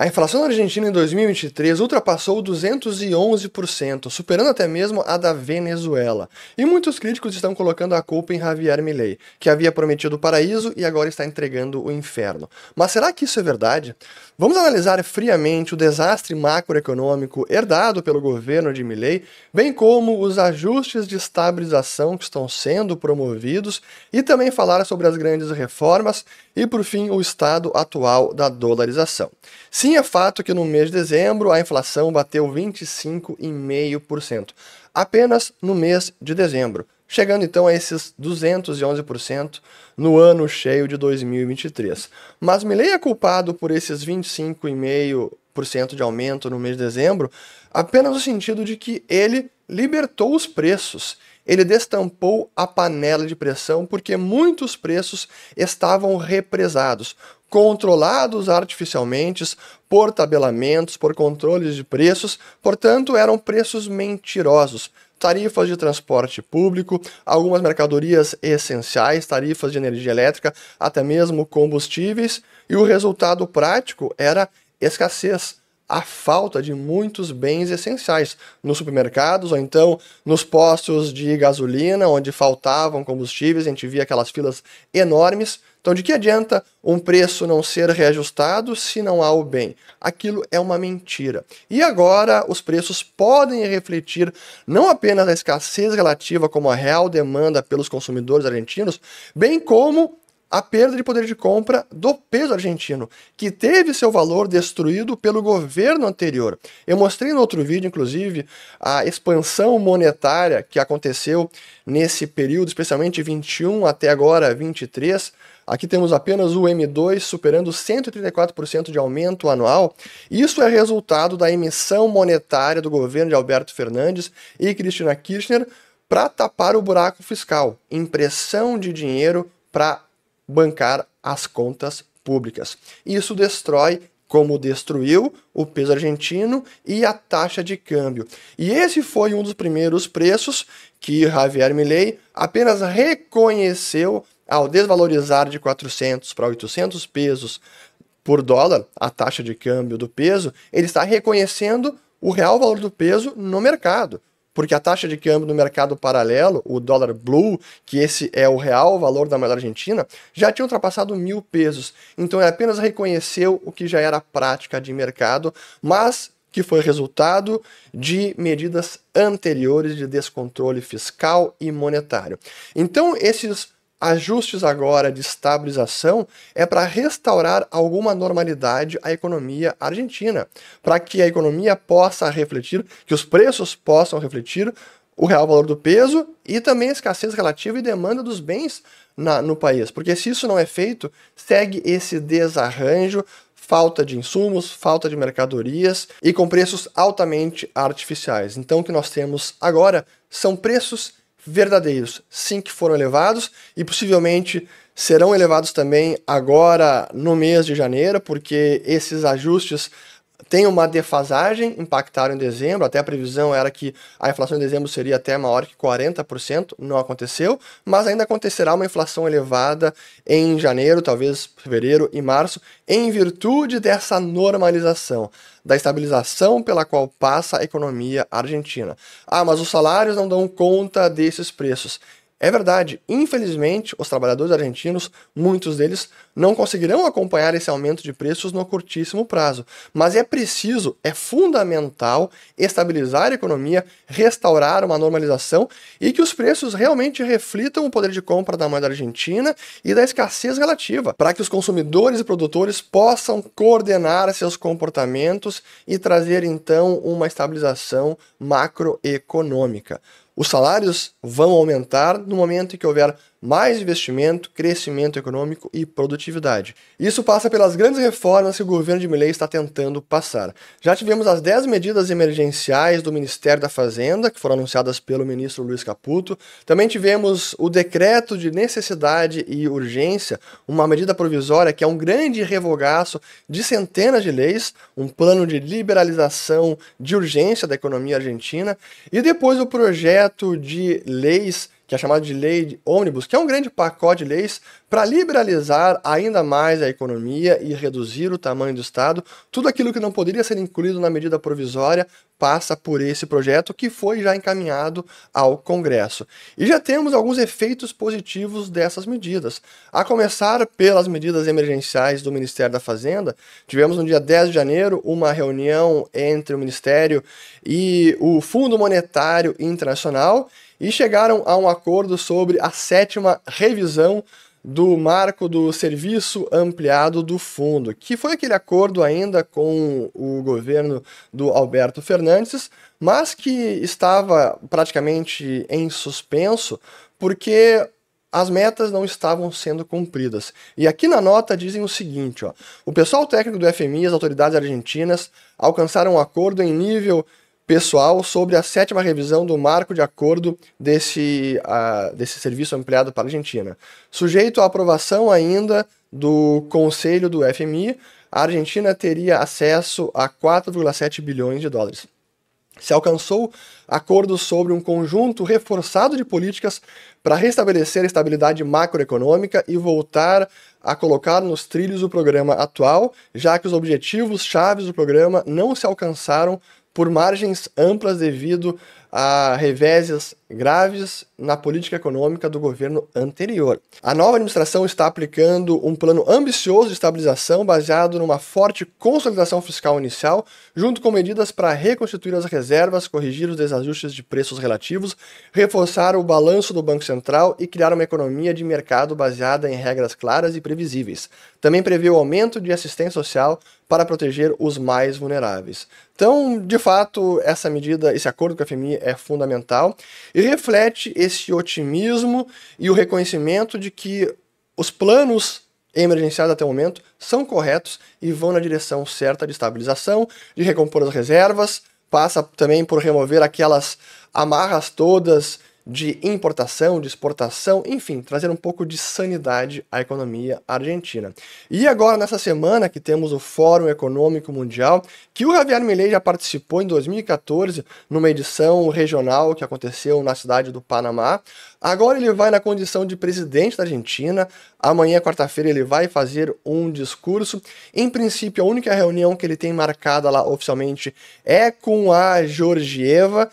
A inflação na Argentina em 2023 ultrapassou 211%, superando até mesmo a da Venezuela. E muitos críticos estão colocando a culpa em Javier Milei, que havia prometido o paraíso e agora está entregando o inferno. Mas será que isso é verdade? Vamos analisar friamente o desastre macroeconômico herdado pelo governo de Milei, bem como os ajustes de estabilização que estão sendo promovidos e também falar sobre as grandes reformas e, por fim, o estado atual da dolarização. Sim, é fato que no mês de dezembro a inflação bateu 25,5%, apenas no mês de dezembro, chegando então a esses 211% no ano cheio de 2023. Mas Milley é culpado por esses 25,5% de aumento no mês de dezembro apenas no sentido de que ele libertou os preços ele destampou a panela de pressão porque muitos preços estavam represados, controlados artificialmente por tabelamentos, por controles de preços, portanto, eram preços mentirosos. Tarifas de transporte público, algumas mercadorias essenciais, tarifas de energia elétrica, até mesmo combustíveis, e o resultado prático era escassez a falta de muitos bens essenciais nos supermercados ou então nos postos de gasolina, onde faltavam combustíveis, a gente via aquelas filas enormes. Então, de que adianta um preço não ser reajustado se não há o bem? Aquilo é uma mentira. E agora, os preços podem refletir não apenas a escassez relativa como a real demanda pelos consumidores argentinos, bem como a perda de poder de compra do peso argentino, que teve seu valor destruído pelo governo anterior. Eu mostrei no outro vídeo, inclusive, a expansão monetária que aconteceu nesse período, especialmente 21 até agora 23. Aqui temos apenas o M2 superando 134% de aumento anual. Isso é resultado da emissão monetária do governo de Alberto Fernandes e Cristina Kirchner para tapar o buraco fiscal, impressão de dinheiro para bancar as contas públicas. Isso destrói como destruiu o peso argentino e a taxa de câmbio. E esse foi um dos primeiros preços que Javier Milei apenas reconheceu ao desvalorizar de 400 para 800 pesos por dólar a taxa de câmbio do peso, ele está reconhecendo o real valor do peso no mercado porque a taxa de câmbio no mercado paralelo, o dólar blue, que esse é o real valor da moeda argentina, já tinha ultrapassado mil pesos. Então ele apenas reconheceu o que já era prática de mercado, mas que foi resultado de medidas anteriores de descontrole fiscal e monetário. Então esses ajustes agora de estabilização é para restaurar alguma normalidade à economia argentina, para que a economia possa refletir, que os preços possam refletir o real valor do peso e também a escassez relativa e demanda dos bens na, no país. Porque se isso não é feito, segue esse desarranjo, falta de insumos, falta de mercadorias e com preços altamente artificiais. Então o que nós temos agora são preços verdadeiros, sim que foram elevados e possivelmente serão elevados também agora no mês de janeiro, porque esses ajustes têm uma defasagem, impactaram em dezembro, até a previsão era que a inflação em dezembro seria até maior que 40%, não aconteceu, mas ainda acontecerá uma inflação elevada em janeiro, talvez fevereiro e março, em virtude dessa normalização da estabilização pela qual passa a economia argentina. Ah, mas os salários não dão conta desses preços. É verdade, infelizmente, os trabalhadores argentinos, muitos deles, não conseguirão acompanhar esse aumento de preços no curtíssimo prazo. Mas é preciso, é fundamental estabilizar a economia, restaurar uma normalização e que os preços realmente reflitam o poder de compra da moeda argentina e da escassez relativa, para que os consumidores e produtores possam coordenar seus comportamentos e trazer então uma estabilização macroeconômica. Os salários vão aumentar no momento em que houver mais investimento, crescimento econômico e produtividade. Isso passa pelas grandes reformas que o governo de Milley está tentando passar. Já tivemos as 10 medidas emergenciais do Ministério da Fazenda, que foram anunciadas pelo ministro Luiz Caputo. Também tivemos o decreto de necessidade e urgência, uma medida provisória que é um grande revogaço de centenas de leis, um plano de liberalização de urgência da economia argentina, e depois o projeto de leis que é chamado de lei de ônibus, que é um grande pacote de leis para liberalizar ainda mais a economia e reduzir o tamanho do Estado. Tudo aquilo que não poderia ser incluído na medida provisória passa por esse projeto que foi já encaminhado ao Congresso. E já temos alguns efeitos positivos dessas medidas. A começar pelas medidas emergenciais do Ministério da Fazenda, tivemos no dia 10 de janeiro uma reunião entre o Ministério e o Fundo Monetário Internacional e chegaram a um acordo sobre a sétima revisão do marco do serviço ampliado do fundo, que foi aquele acordo ainda com o governo do Alberto Fernandes, mas que estava praticamente em suspenso porque as metas não estavam sendo cumpridas. E aqui na nota dizem o seguinte: ó, o pessoal técnico do FMI e as autoridades argentinas alcançaram um acordo em nível pessoal sobre a sétima revisão do marco de acordo desse, uh, desse serviço ampliado para a Argentina. Sujeito à aprovação ainda do Conselho do FMI, a Argentina teria acesso a 4,7 bilhões de dólares. Se alcançou acordo sobre um conjunto reforçado de políticas para restabelecer a estabilidade macroeconômica e voltar a colocar nos trilhos o programa atual, já que os objetivos chaves do programa não se alcançaram por margens amplas devido a revéses graves na política econômica do governo anterior. A nova administração está aplicando um plano ambicioso de estabilização baseado numa forte consolidação fiscal inicial, junto com medidas para reconstituir as reservas, corrigir os desajustes de preços relativos, reforçar o balanço do Banco Central e criar uma economia de mercado baseada em regras claras e previsíveis. Também prevê o aumento de assistência social para proteger os mais vulneráveis. Então, de fato, essa medida, esse acordo com a FMI é fundamental e reflete esse otimismo e o reconhecimento de que os planos emergenciais até o momento são corretos e vão na direção certa de estabilização, de recompor as reservas, passa também por remover aquelas amarras todas de importação, de exportação, enfim, trazer um pouco de sanidade à economia argentina. E agora, nessa semana que temos o Fórum Econômico Mundial, que o Javier Milei já participou em 2014, numa edição regional que aconteceu na cidade do Panamá. Agora ele vai na condição de presidente da Argentina. Amanhã, quarta-feira, ele vai fazer um discurso. Em princípio, a única reunião que ele tem marcada lá oficialmente é com a Georgieva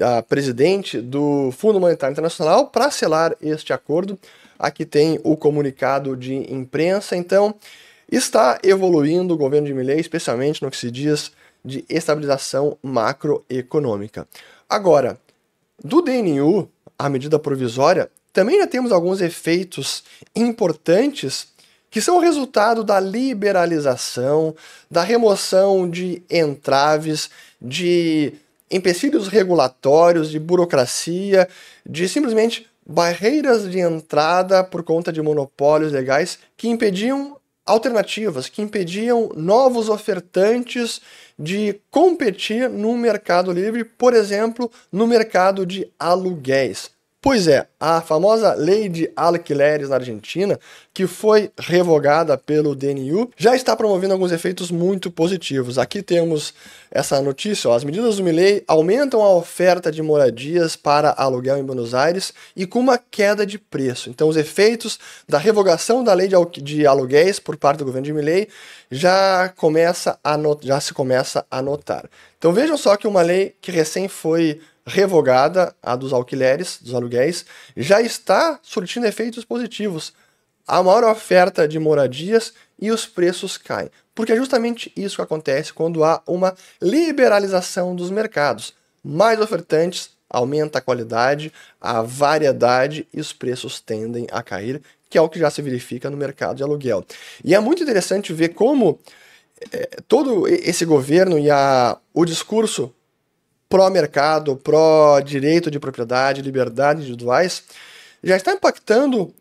a presidente do Fundo Monetário Internacional para selar este acordo. Aqui tem o comunicado de imprensa. Então, está evoluindo o governo de Milley, especialmente no que se diz de estabilização macroeconômica. Agora, do DNU, a medida provisória, também já temos alguns efeitos importantes que são o resultado da liberalização, da remoção de entraves, de empecilhos regulatórios, de burocracia, de simplesmente barreiras de entrada por conta de monopólios legais que impediam alternativas, que impediam novos ofertantes de competir no mercado livre, por exemplo, no mercado de aluguéis. Pois é, a famosa lei de alquileres na Argentina, que foi revogada pelo DNU, já está promovendo alguns efeitos muito positivos. Aqui temos essa notícia: ó, as medidas do Milei aumentam a oferta de moradias para aluguel em Buenos Aires e com uma queda de preço. Então, os efeitos da revogação da lei de aluguéis por parte do governo de Milei já, começa a já se começa a notar. Então, vejam só que uma lei que recém foi revogada, a dos alquileres, dos aluguéis, já está surtindo efeitos positivos. Há maior oferta de moradias e os preços caem. Porque é justamente isso que acontece quando há uma liberalização dos mercados. Mais ofertantes, aumenta a qualidade, a variedade e os preços tendem a cair, que é o que já se verifica no mercado de aluguel. E é muito interessante ver como é, todo esse governo e a, o discurso pró-mercado, pró-direito de propriedade, liberdades individuais, já está impactando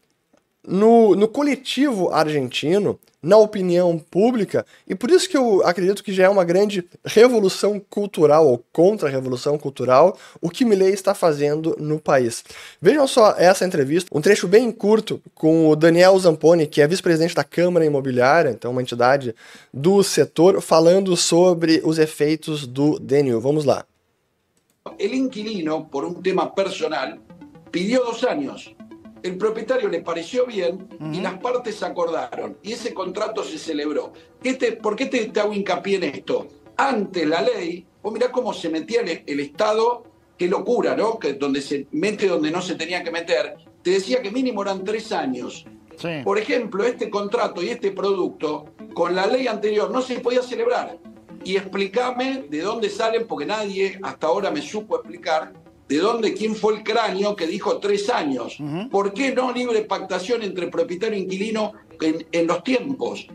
no, no coletivo argentino, na opinião pública, e por isso que eu acredito que já é uma grande revolução cultural, ou contra-revolução cultural, o que Milley está fazendo no país. Vejam só essa entrevista, um trecho bem curto com o Daniel Zamponi, que é vice-presidente da Câmara Imobiliária, então uma entidade do setor, falando sobre os efeitos do DNU. Vamos lá. El inquilino, por un tema personal, pidió dos años el propietario le pareció bien y las partes acordaron y ese contrato se celebró. ¿Por qué te, hago hincapié en esto? Antes la ley, vos mirá cómo se metía el, Estado, qué locura, ¿no? Que donde se mete donde no se tenía que meter. Te decía que mínimo eran tres años. Por ejemplo, este contrato y este producto, con la ley anterior no se podía celebrar. Y explícame de dónde salen, porque nadie hasta ahora me supo explicar de dónde, quién fue el cráneo que dijo tres años. ¿Por qué no libre pactación entre propietario e inquilino em, em los tempos?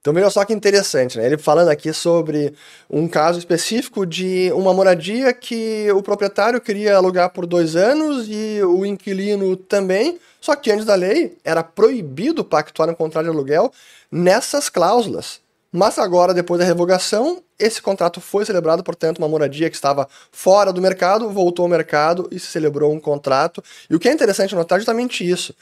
Então, olha só que interessante, né? Ele falando aqui sobre um caso específico de uma moradia que o proprietário queria alugar por dois anos e o inquilino também, só que antes da lei era proibido pactuar um contrato de aluguel nessas cláusulas. Mas agora, depois da revogação, esse contrato foi celebrado, portanto, uma moradia que estava fora do mercado, voltou ao mercado e se celebrou um contrato. E o que é interessante notar é justamente isso.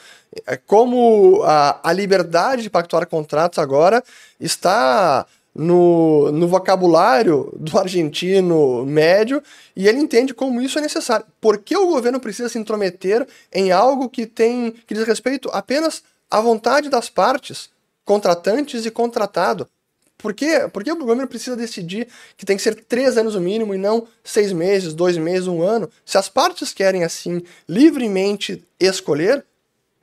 É como a, a liberdade de pactuar contratos agora está no, no vocabulário do argentino médio e ele entende como isso é necessário. Por que o governo precisa se intrometer em algo que tem que diz respeito apenas à vontade das partes, contratantes e contratado? Por, quê? Por que o governo precisa decidir que tem que ser três anos o mínimo e não seis meses, dois meses, um ano? Se as partes querem, assim, livremente escolher,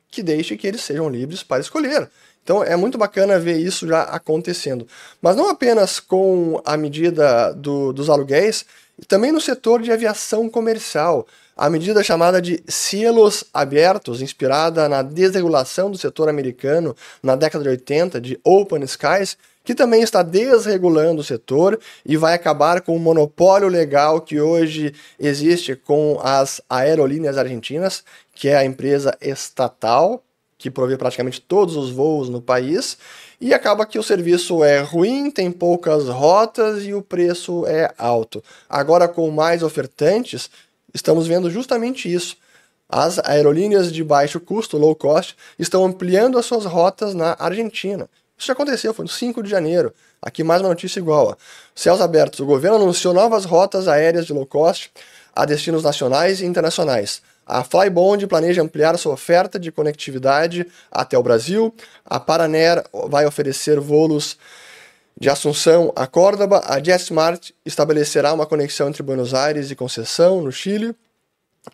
que deixe que eles sejam livres para escolher. Então é muito bacana ver isso já acontecendo. Mas não apenas com a medida do, dos aluguéis, também no setor de aviação comercial. A medida chamada de cielos abertos, inspirada na desregulação do setor americano na década de 80, de Open Skies, que também está desregulando o setor e vai acabar com o monopólio legal que hoje existe com as aerolíneas argentinas, que é a empresa estatal que provê praticamente todos os voos no país, e acaba que o serviço é ruim, tem poucas rotas e o preço é alto. Agora, com mais ofertantes, estamos vendo justamente isso. As aerolíneas de baixo custo, low cost, estão ampliando as suas rotas na Argentina. Isso já aconteceu, foi no 5 de janeiro. Aqui mais uma notícia igual. Ó. Céus abertos. O governo anunciou novas rotas aéreas de low cost a destinos nacionais e internacionais. A Flybond planeja ampliar sua oferta de conectividade até o Brasil. A Paraner vai oferecer voos de Assunção a Córdoba. A JetSmart estabelecerá uma conexão entre Buenos Aires e Conceição, no Chile.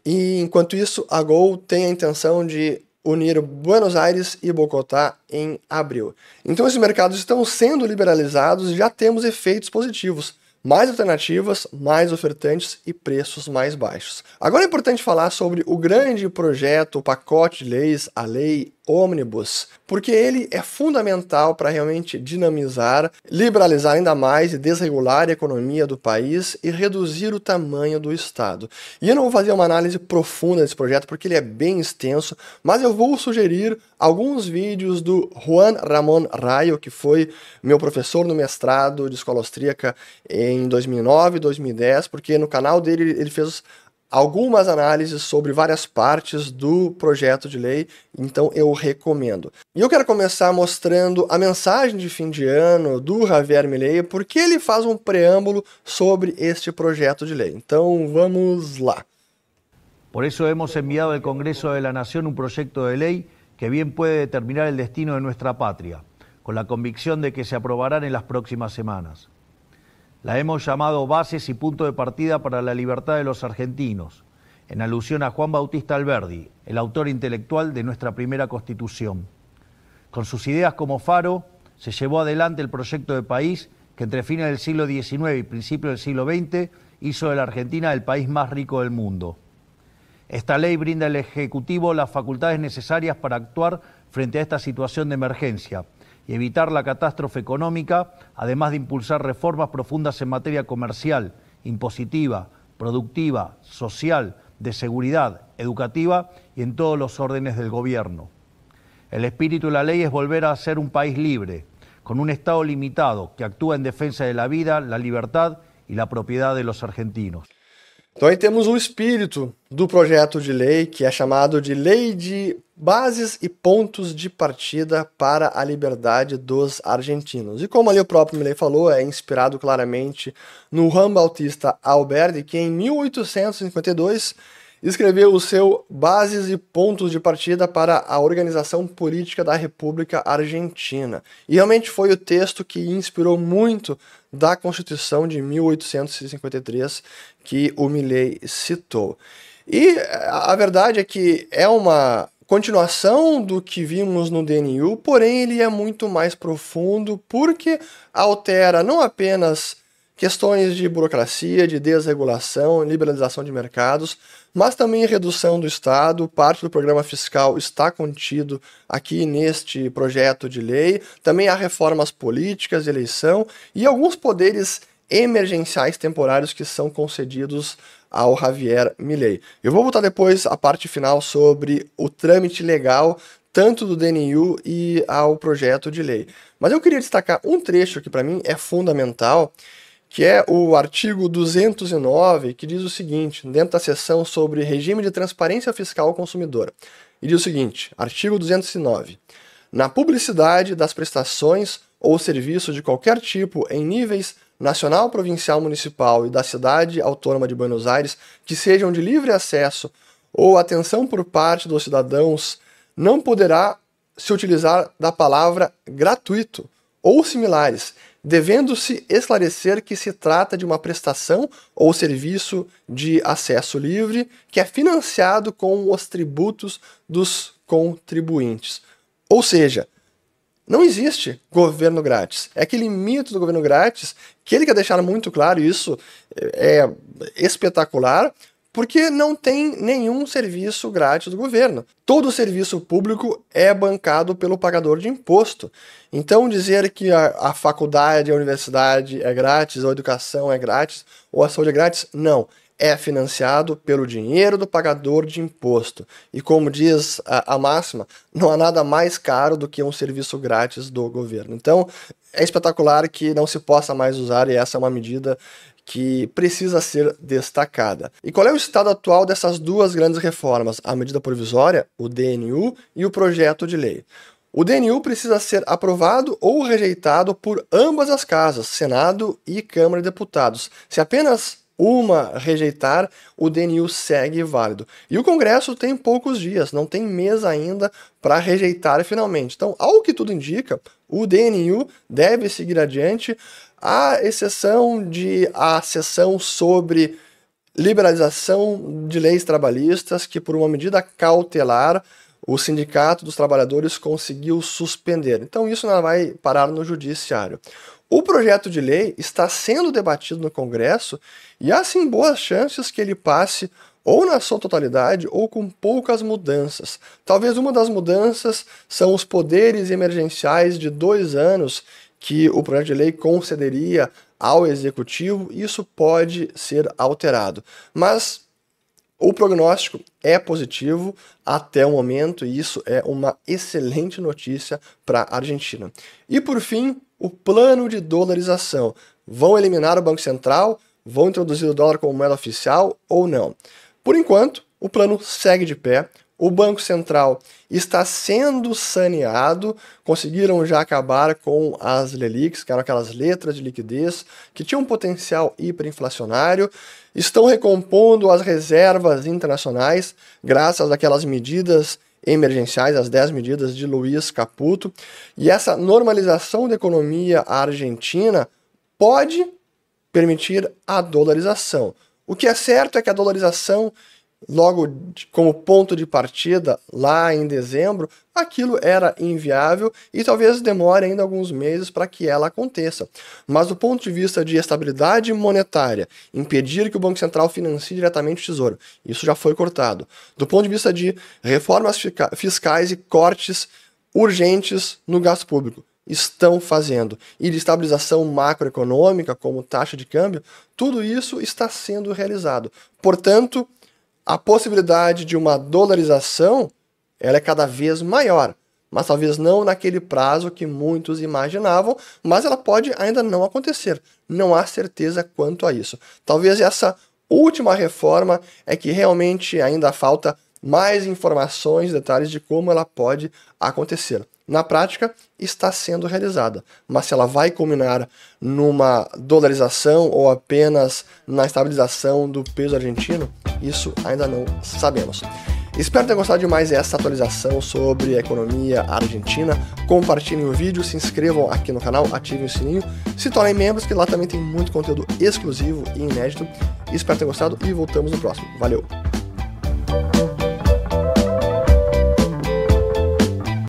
E enquanto isso, a Gol tem a intenção de unir Buenos Aires e Bogotá em abril. Então esses mercados estão sendo liberalizados e já temos efeitos positivos mais alternativas, mais ofertantes e preços mais baixos. Agora é importante falar sobre o grande projeto, o pacote de leis, a lei ônibus, porque ele é fundamental para realmente dinamizar, liberalizar ainda mais e desregular a economia do país e reduzir o tamanho do Estado. E eu não vou fazer uma análise profunda desse projeto porque ele é bem extenso, mas eu vou sugerir alguns vídeos do Juan Ramon Rayo, que foi meu professor no mestrado de escola austríaca em 2009 e 2010, porque no canal dele ele fez algumas análises sobre várias partes do projeto de lei, então eu recomendo. E eu quero começar mostrando a mensagem de fim de ano do Javier Milei, porque ele faz um preâmbulo sobre este projeto de lei. Então vamos lá. Por eso hemos enviado al Congreso de la Nación un proyecto de ley que bien puede determinar el destino de nuestra patria, con la convicción de que se aprobarán en las próximas semanas. La hemos llamado Bases y Punto de Partida para la Libertad de los Argentinos, en alusión a Juan Bautista Alberdi, el autor intelectual de nuestra primera Constitución. Con sus ideas como faro, se llevó adelante el proyecto de país que entre fines del siglo XIX y principios del siglo XX hizo de la Argentina el país más rico del mundo. Esta ley brinda al Ejecutivo las facultades necesarias para actuar frente a esta situación de emergencia y evitar la catástrofe económica, además de impulsar reformas profundas en materia comercial, impositiva, productiva, social, de seguridad, educativa y en todos los órdenes del gobierno. El espíritu de la ley es volver a ser un país libre, con un Estado limitado que actúa en defensa de la vida, la libertad y la propiedad de los argentinos. Então aí temos o espírito do projeto de lei, que é chamado de Lei de Bases e Pontos de Partida para a Liberdade dos Argentinos. E como ali o próprio Milley falou, é inspirado claramente no Juan Bautista Alberdi, que em 1852 escreveu o seu Bases e Pontos de Partida para a Organização Política da República Argentina. E realmente foi o texto que inspirou muito da Constituição de 1853 que o Milley citou. E a verdade é que é uma continuação do que vimos no DNU, porém ele é muito mais profundo porque altera não apenas questões de burocracia, de desregulação, liberalização de mercados, mas também redução do Estado. Parte do programa fiscal está contido aqui neste projeto de lei. Também há reformas políticas eleição e alguns poderes emergenciais temporários que são concedidos ao Javier Milei. Eu vou voltar depois a parte final sobre o trâmite legal tanto do DNU e ao projeto de lei. Mas eu queria destacar um trecho que para mim é fundamental, que é o artigo 209, que diz o seguinte, dentro da seção sobre regime de transparência fiscal ao consumidor. E diz o seguinte, artigo 209. Na publicidade das prestações ou serviços de qualquer tipo em níveis nacional, provincial, municipal e da cidade autônoma de Buenos Aires que sejam de livre acesso ou atenção por parte dos cidadãos, não poderá se utilizar da palavra gratuito ou similares, devendo-se esclarecer que se trata de uma prestação ou serviço de acesso livre que é financiado com os tributos dos contribuintes. Ou seja, não existe governo grátis. É aquele mito do governo grátis que ele quer deixar muito claro, isso é espetacular, porque não tem nenhum serviço grátis do governo. Todo serviço público é bancado pelo pagador de imposto. Então, dizer que a, a faculdade, a universidade é grátis, ou a educação é grátis, ou a saúde é grátis, não. É financiado pelo dinheiro do pagador de imposto. E como diz a, a máxima, não há nada mais caro do que um serviço grátis do governo. Então, é espetacular que não se possa mais usar, e essa é uma medida que precisa ser destacada. E qual é o estado atual dessas duas grandes reformas, a medida provisória, o DNU, e o projeto de lei? O DNU precisa ser aprovado ou rejeitado por ambas as casas, Senado e Câmara de Deputados. Se apenas uma rejeitar, o DNU segue válido. E o Congresso tem poucos dias, não tem mês ainda para rejeitar finalmente. Então, ao que tudo indica, o DNU deve seguir adiante à exceção de a sessão sobre liberalização de leis trabalhistas, que por uma medida cautelar o Sindicato dos Trabalhadores conseguiu suspender. Então isso não vai parar no judiciário. O projeto de lei está sendo debatido no Congresso e há sim boas chances que ele passe ou na sua totalidade ou com poucas mudanças. Talvez uma das mudanças são os poderes emergenciais de dois anos que o projeto de lei concederia ao executivo, isso pode ser alterado. Mas o prognóstico é positivo até o momento e isso é uma excelente notícia para a Argentina. E por fim, o plano de dolarização. Vão eliminar o Banco Central? Vão introduzir o dólar como moeda oficial ou não? Por enquanto, o plano segue de pé o Banco Central está sendo saneado, conseguiram já acabar com as LELICs, que eram aquelas letras de liquidez que tinham um potencial hiperinflacionário, estão recompondo as reservas internacionais graças àquelas medidas emergenciais, as 10 medidas de Luiz Caputo, e essa normalização da economia argentina pode permitir a dolarização. O que é certo é que a dolarização logo como ponto de partida lá em dezembro, aquilo era inviável e talvez demore ainda alguns meses para que ela aconteça. Mas do ponto de vista de estabilidade monetária, impedir que o Banco Central financie diretamente o Tesouro, isso já foi cortado. Do ponto de vista de reformas fiscais e cortes urgentes no gasto público, estão fazendo. E de estabilização macroeconômica, como taxa de câmbio, tudo isso está sendo realizado. Portanto, a possibilidade de uma dolarização ela é cada vez maior, mas talvez não naquele prazo que muitos imaginavam, mas ela pode ainda não acontecer. Não há certeza quanto a isso. Talvez essa última reforma é que realmente ainda falta mais informações, detalhes de como ela pode acontecer. Na prática, está sendo realizada. Mas se ela vai culminar numa dolarização ou apenas na estabilização do peso argentino, isso ainda não sabemos. Espero ter gostado de mais essa atualização sobre a economia argentina. Compartilhem o vídeo, se inscrevam aqui no canal, ativem o sininho, se tornem membros, que lá também tem muito conteúdo exclusivo e inédito. Espero ter gostado e voltamos no próximo. Valeu!